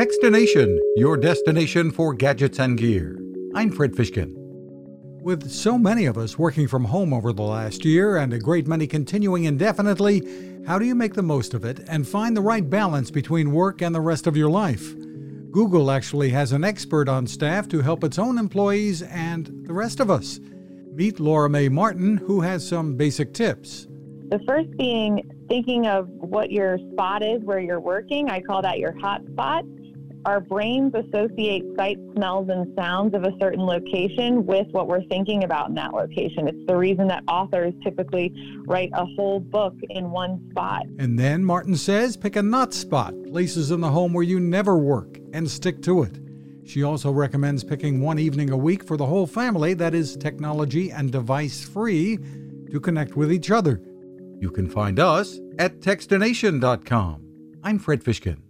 Techstination, your destination for gadgets and gear. I'm Fred Fishkin. With so many of us working from home over the last year and a great many continuing indefinitely, how do you make the most of it and find the right balance between work and the rest of your life? Google actually has an expert on staff to help its own employees and the rest of us. Meet Laura Mae Martin, who has some basic tips. The first being thinking of what your spot is where you're working. I call that your hot spot our brains associate sights, smells, and sounds of a certain location with what we're thinking about in that location. It's the reason that authors typically write a whole book in one spot. And then Martin says pick a not spot, places in the home where you never work, and stick to it. She also recommends picking one evening a week for the whole family that is technology and device free to connect with each other. You can find us at techstination.com. I'm Fred Fishkin.